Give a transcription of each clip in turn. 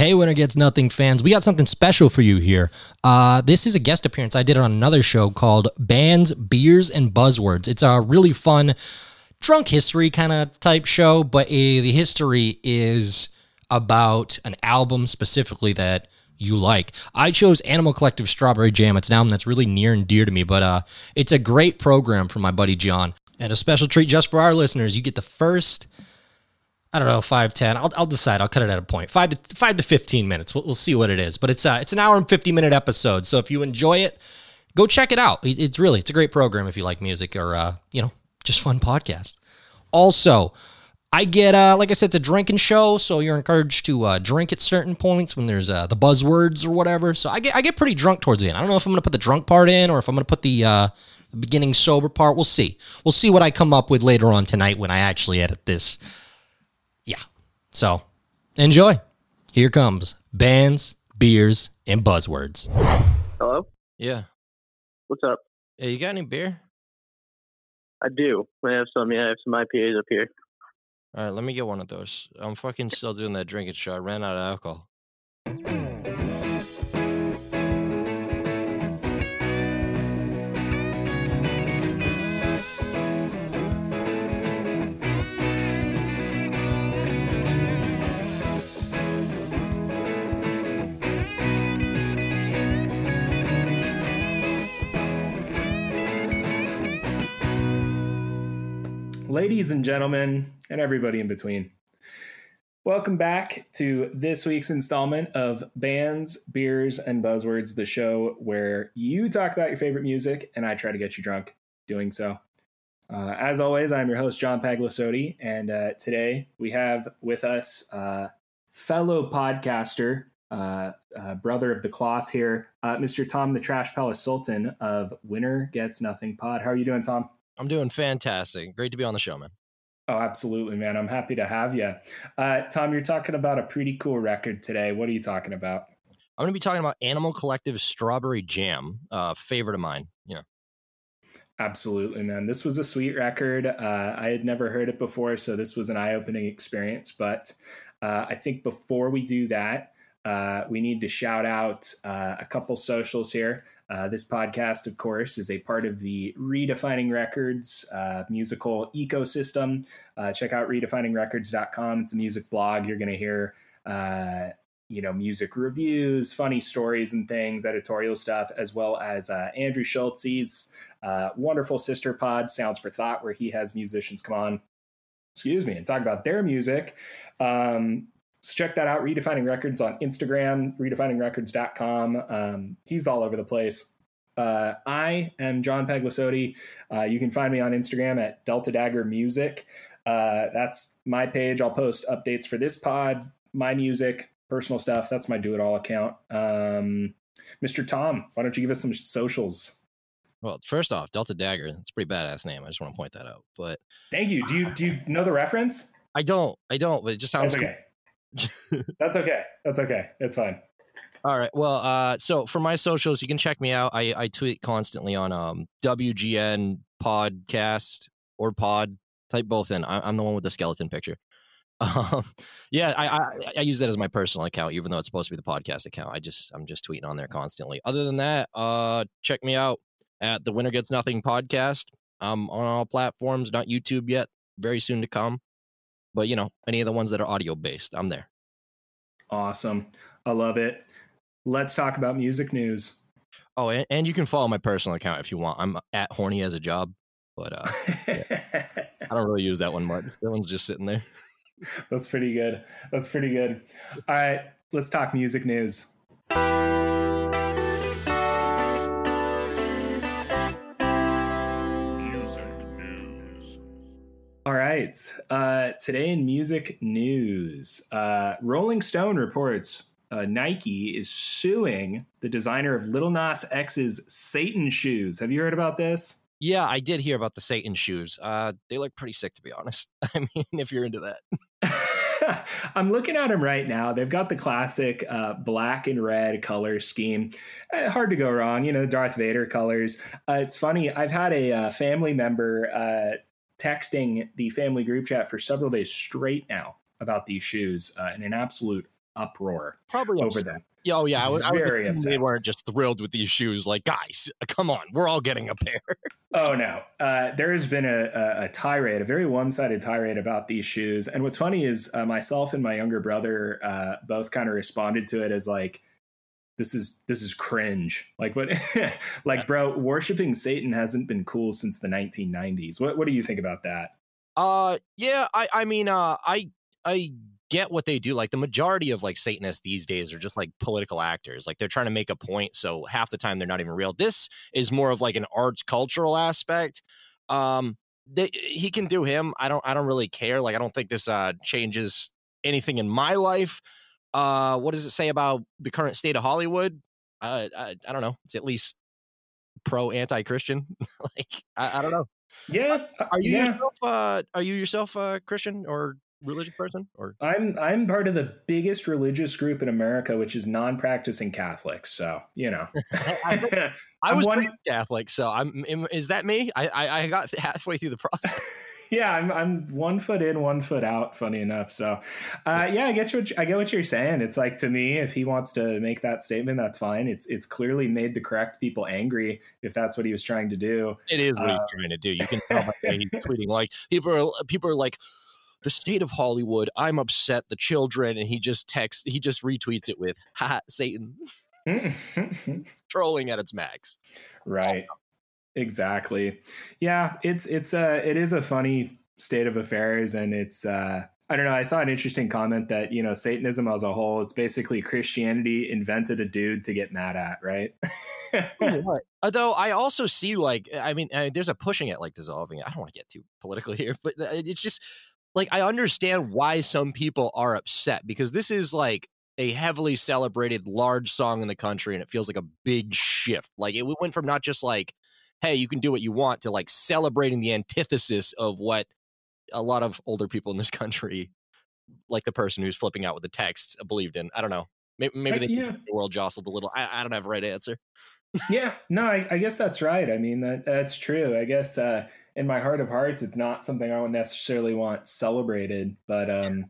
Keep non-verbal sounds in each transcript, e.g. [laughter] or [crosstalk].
Hey, Winner Gets Nothing fans, we got something special for you here. Uh, this is a guest appearance I did on another show called Bands, Beers, and Buzzwords. It's a really fun drunk history kind of type show, but uh, the history is about an album specifically that you like. I chose Animal Collective Strawberry Jam. It's an album that's really near and dear to me, but uh, it's a great program from my buddy John. And a special treat just for our listeners, you get the first I don't know, five, 10. I'll, I'll decide. I'll cut it at a point. Five to five to 15 minutes. We'll, we'll see what it is. But it's uh, it's an hour and 50 minute episode. So if you enjoy it, go check it out. It's really, it's a great program if you like music or, uh, you know, just fun podcast. Also, I get, uh, like I said, it's a drinking show. So you're encouraged to uh, drink at certain points when there's uh, the buzzwords or whatever. So I get, I get pretty drunk towards the end. I don't know if I'm going to put the drunk part in or if I'm going to put the, uh, the beginning sober part. We'll see. We'll see what I come up with later on tonight when I actually edit this so enjoy. Here comes bands, beers, and buzzwords. Hello? Yeah. What's up? Hey, you got any beer? I do. I have some. Yeah, I have some IPAs up here. All right, let me get one of those. I'm fucking still doing that drinking show. I ran out of alcohol. Ladies and gentlemen, and everybody in between. Welcome back to this week's installment of Bands, Beers, and Buzzwords, the show where you talk about your favorite music and I try to get you drunk doing so. Uh, as always, I'm your host, John Paglasodi, and uh, today we have with us uh, fellow podcaster, uh, uh, brother of the cloth here, uh, Mr. Tom the Trash Palace Sultan of Winner Gets Nothing Pod. How are you doing, Tom? I'm doing fantastic. Great to be on the show, man. Oh, absolutely, man. I'm happy to have you. Uh, Tom, you're talking about a pretty cool record today. What are you talking about? I'm going to be talking about Animal Collective Strawberry Jam, uh, favorite of mine. Yeah. Absolutely, man. This was a sweet record. Uh, I had never heard it before, so this was an eye opening experience. But uh, I think before we do that, uh, we need to shout out uh, a couple socials here. Uh, this podcast, of course, is a part of the Redefining Records uh, musical ecosystem. Uh, check out redefiningrecords.com. It's a music blog. You're going to hear, uh, you know, music reviews, funny stories and things, editorial stuff, as well as uh, Andrew Schultze's wonderful sister pod, Sounds for Thought, where he has musicians come on, excuse me, and talk about their music. Um, so check that out. Redefining Records on Instagram, redefiningrecords.com. Um, he's all over the place. Uh, I am John Paglasodi. Uh, you can find me on Instagram at Delta Dagger Music. Uh, that's my page. I'll post updates for this pod, my music, personal stuff. That's my do it all account. Um, Mr. Tom, why don't you give us some socials? Well, first off, Delta Dagger. That's a pretty badass name. I just want to point that out. But thank you. Do you do you know the reference? I don't. I don't. But it just sounds okay. Cool. [laughs] That's okay. That's okay. It's fine. All right. Well, uh, so for my socials, you can check me out. I, I tweet constantly on um, WGN podcast or pod. Type both in. I, am the one with the skeleton picture. [laughs] Um, yeah, I, I, I use that as my personal account, even though it's supposed to be the podcast account. I just I'm just tweeting on there constantly. Other than that, uh, check me out at the Winner Gets Nothing podcast. I'm on all platforms, not YouTube yet. Very soon to come. But you know, any of the ones that are audio based, I'm there. Awesome. I love it. Let's talk about music news. Oh, and, and you can follow my personal account if you want. I'm at horny as a job, but uh, yeah. I don't really use that one much. That one's just sitting there. [laughs] That's pretty good. That's pretty good. All right, let's talk music news. All right. Uh, today in music news, uh, Rolling Stone reports uh, Nike is suing the designer of Little Nas X's Satan shoes. Have you heard about this? Yeah, I did hear about the Satan shoes. Uh, they look pretty sick, to be honest. [laughs] I mean, if you're into that. [laughs] I'm looking at them right now. They've got the classic uh, black and red color scheme. Uh, hard to go wrong, you know, Darth Vader colors. Uh, it's funny. I've had a uh, family member uh, texting the family group chat for several days straight now about these shoes uh, in an absolute uproar Probably over upset. that. Yeah, Oh yeah, I was, I was Very assuming they weren't just thrilled with these shoes. Like, guys, come on, we're all getting a pair. [laughs] Oh no, uh, there has been a, a, a tirade, a very one-sided tirade about these shoes. And what's funny is uh, myself and my younger brother uh, both kind of responded to it as like, "This is this is cringe." Like what? [laughs] like, bro, worshiping Satan hasn't been cool since the 1990s. What What do you think about that? Uh, yeah, I, I mean, uh, I, I get what they do. Like the majority of like Satanists these days are just like political actors. Like they're trying to make a point, so half the time they're not even real. This is more of like an arts cultural aspect. Um, they, he can do him. I don't, I don't really care. Like I don't think this uh changes anything in my life. Uh, what does it say about the current state of Hollywood? Uh, I, I don't know. It's at least pro anti Christian. [laughs] like I, I don't know. Yeah, uh, Are you yeah. yourself? Uh, are you yourself a Christian or religious person? Or I'm I'm part of the biggest religious group in America, which is non-practicing Catholics. So you know, [laughs] [laughs] I I'm was one- Catholic, so I'm. Is that me? I, I I got halfway through the process. Yeah, I'm I'm one foot in, one foot out. Funny enough, so uh, yeah, I get what I get what you're saying. It's like to me, if he wants to make that statement, that's fine. It's it's clearly made the correct people angry if that's what he was trying to do. It is what Uh, he's trying to do. You can tell by he's [laughs] tweeting. Like people are people are like. The state of Hollywood. I'm upset. The children, and he just texts. He just retweets it with "Ha Satan," [laughs] trolling at its max. right, exactly. Yeah, it's it's a it is a funny state of affairs, and it's uh, I don't know. I saw an interesting comment that you know Satanism as a whole, it's basically Christianity invented a dude to get mad at, right? [laughs] Although I also see like I mean uh, there's a pushing it like dissolving. it. I don't want to get too political [laughs] here, but uh, it's just like I understand why some people are upset because this is like a heavily celebrated large song in the country and it feels like a big shift. Like it went from not just like hey, you can do what you want to like celebrating the antithesis of what a lot of older people in this [laughs] country like the person who's flipping out with the text uh, believed in. I don't know. Maybe, maybe they yeah. the world jostled a little. I, I don't have a right answer. Yeah, no, I, I guess that's right. I mean, that that's true. I guess uh, in my heart of hearts, it's not something I would necessarily want celebrated. But um,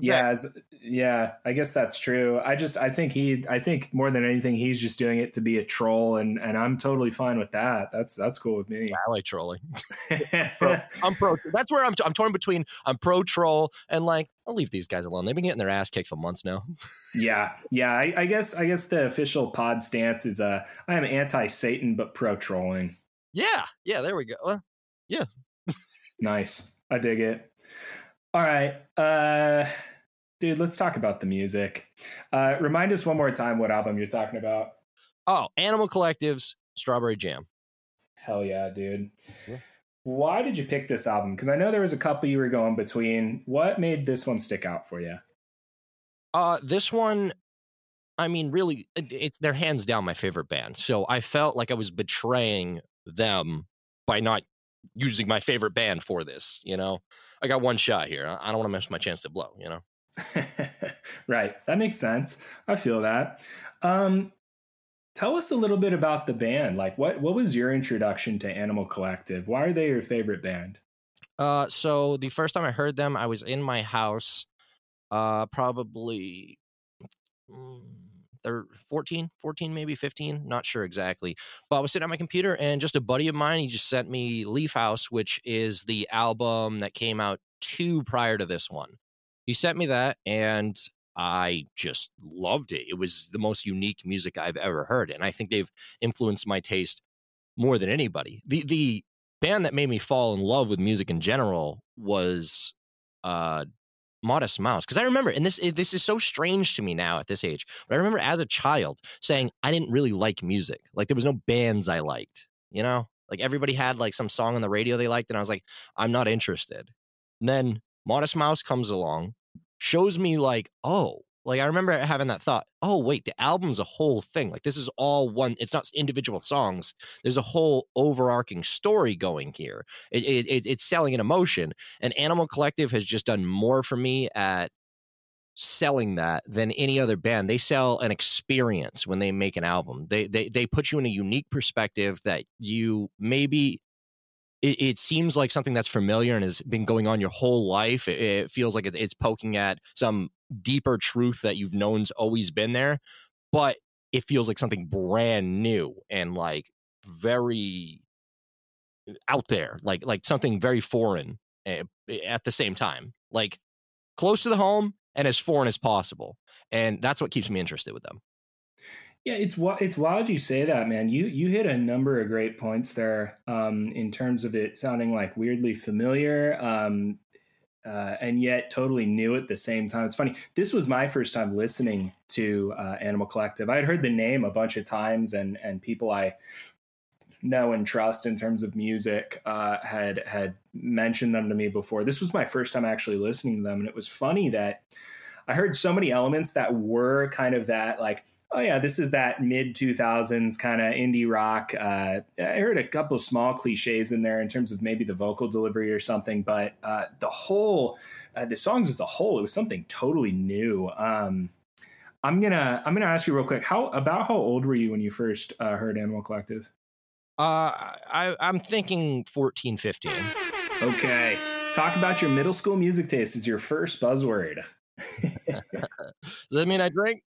yeah, as, yeah, I guess that's true. I just, I think he, I think more than anything, he's just doing it to be a troll, and and I'm totally fine with that. That's that's cool with me. I like trolling. [laughs] [laughs] I'm pro. That's where I'm. I'm torn between. I'm pro troll and like I'll leave these guys alone. They've been getting their ass kicked for months now. yeah, yeah. I, I guess, I guess the official pod stance is, uh, I am anti Satan but pro trolling. Yeah, yeah. There we go. Yeah. Nice. I dig it. All right. Uh dude, let's talk about the music. Uh remind us one more time what album you're talking about. oh, Animal Collectives, Strawberry Jam. Hell yeah, dude. Yeah. Why did you pick this album? Because I know there was a couple you were going between. What made this one stick out for you? Uh, this one, I mean, really, it's they're hands down my favorite band. So I felt like I was betraying them by not using my favorite band for this. You know, I got one shot here. I I don't want to miss my chance to blow. You know. [laughs] right. That makes sense. I feel that. Um tell us a little bit about the band. Like what what was your introduction to Animal Collective? Why are they your favorite band? Uh, so the first time I heard them, I was in my house, uh, probably mm, they're 14, 14, maybe 15, not sure exactly. But I was sitting at my computer and just a buddy of mine, he just sent me Leaf House, which is the album that came out two prior to this one. He sent me that and I just loved it. It was the most unique music I've ever heard. And I think they've influenced my taste more than anybody. The the band that made me fall in love with music in general was uh Modest Mouse because I remember and this this is so strange to me now at this age but I remember as a child saying I didn't really like music like there was no bands I liked you know like everybody had like some song on the radio they liked and I was like I'm not interested and then Modest Mouse comes along shows me like oh like I remember having that thought oh wait the album's a whole thing like this is all one it's not individual songs there's a whole overarching story going here. It, it, it, it's selling an emotion, and Animal Collective has just done more for me at selling that than any other band. They sell an experience when they make an album. They they they put you in a unique perspective that you maybe. It, it seems like something that's familiar and has been going on your whole life. It, it feels like it, it's poking at some deeper truth that you've known's always been there, but it feels like something brand new and like very out there, like like something very foreign eh, at the same time, like close to the home and as foreign as possible. And that's what keeps me interested with them. Yeah, it's it's wild you say that, man. You you hit a number of great points there um, in terms of it sounding like weirdly familiar, um, uh, and yet totally new at the same time. It's funny. This was my first time listening to uh, Animal Collective. I had heard the name a bunch of times, and and people I know and trust in terms of music uh, had had mentioned them to me before. This was my first time actually listening to them, and it was funny that I heard so many elements that were kind of that like oh yeah, this is that mid 2000s kind of indie rock. Uh, I heard a couple small cliches in there in terms of maybe the vocal delivery or something, but uh, the whole, uh, the songs as a whole, it was something totally new. Um, I'm gonna I'm gonna ask you real quick how about how old were you when you first uh, heard Animal Collective? Uh, I I'm thinking 14, 15. Okay, talk about your middle school music taste. Is your first buzzword? [laughs] Does that mean I drink?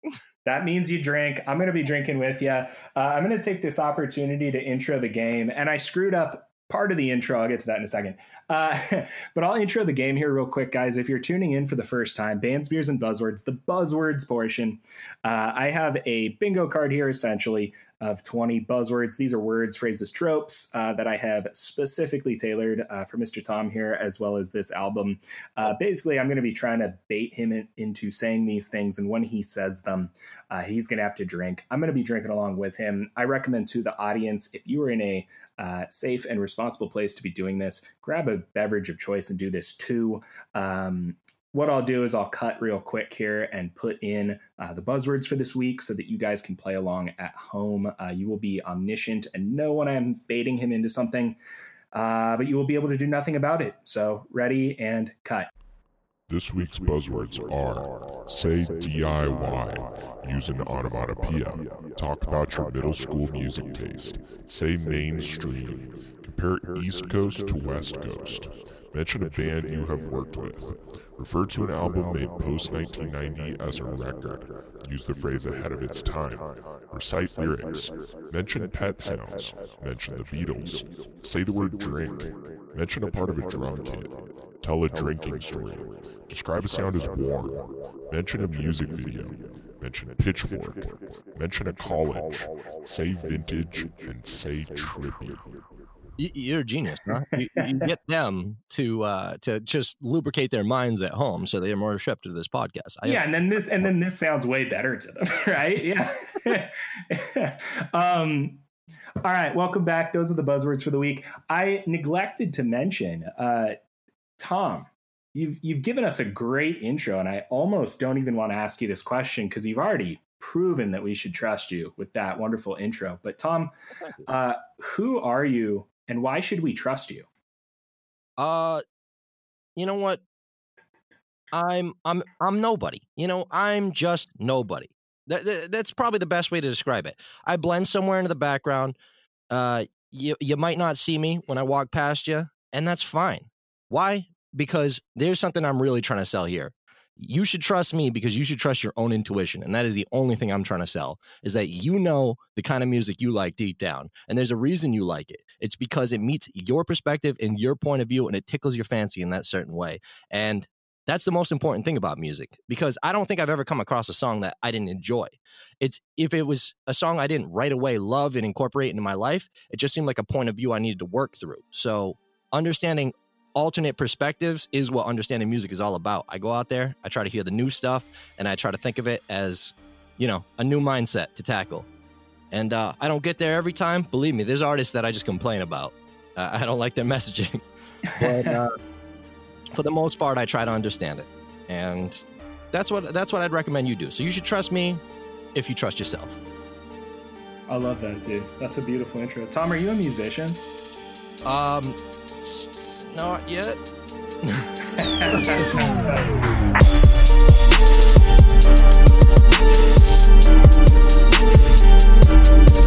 That means you drink. I'm going to be drinking with you. Uh, I'm going to take this opportunity to intro the game. And I screwed up part of the intro. I'll get to that in a second. Uh, [laughs] but I'll intro the game here real quick, guys. If you're tuning in for the first time, bands, beers, and buzzwords, the buzzwords portion. Uh, I have a bingo card here, essentially, of 20 buzzwords. These are words, phrases, tropes uh, that I have specifically tailored uh, for Mr. Tom here, as well as this album. Uh, basically, I'm going to be trying to bait him in, into saying these things, and when he says them, uh, he's going to have to drink. I'm going to be drinking along with him. I recommend to the audience if you are in a uh, safe and responsible place to be doing this, grab a beverage of choice and do this too. Um, what I'll do is I'll cut real quick here and put in uh, the buzzwords for this week so that you guys can play along at home. Uh, you will be omniscient and know when I'm baiting him into something, uh, but you will be able to do nothing about it. So, ready and cut. This week's buzzwords are say DIY, use an onomatopoeia, talk about your middle school music taste, say mainstream, compare East Coast to West Coast, mention a band you have worked with, Refer to an album made post 1990 as a record. Use the phrase ahead of its time. Recite lyrics. Mention pet sounds. Mention the Beatles. Say the word drink. Mention a part of a drum kit. Tell a drinking story. Describe a sound as warm. Mention a music video. Mention pitchfork. Mention a college. Say vintage and say trippy. You're a genius, huh? [laughs] you, you, get them to uh, to just lubricate their minds at home, so they're more receptive to this podcast. I yeah, and then this and [laughs] then this sounds way better to them, [laughs] right? Yeah. um, all right, welcome back. Those are the buzzwords for the week. I neglected to mention, uh, Tom. You've you've given us a great intro, and I almost don't even want to ask you this question because you've already proven that we should trust you with that wonderful intro. But Tom, uh, who are you and why should we trust you? Uh, you know what? I'm I'm I'm nobody. You know, I'm just nobody. That, that, that's probably the best way to describe it. I blend somewhere into the background. Uh, you you might not see me when I walk past you, and that's fine. Why? Because there's something I'm really trying to sell here you should trust me because you should trust your own intuition and that is the only thing i'm trying to sell is that you know the kind of music you like deep down and there's a reason you like it. It's because it meets your perspective and your point of view and it tickles your fancy in that certain way and that's the most important thing about music because i don't think i've ever come across a song that i didn't enjoy. It's if it was a song i didn't right away love and incorporate into my life it just seemed like a point of view i needed to work through. So understanding alternate perspectives is what understanding music is all about. I go out there, I try to hear the new stuff, and I try to think of it as, you know, a new mindset to tackle. And uh, I don't get there every time. Believe me, there's artists that I just complain about. Uh, I don't like their [laughs] messaging. but uh, for the most part, I try to understand it. And that's what that's what I'd recommend you do. So you should trust me if you trust yourself. I love that, dude. That's a beautiful intro. Tom, are you a musician? Um, not yet. [laughs]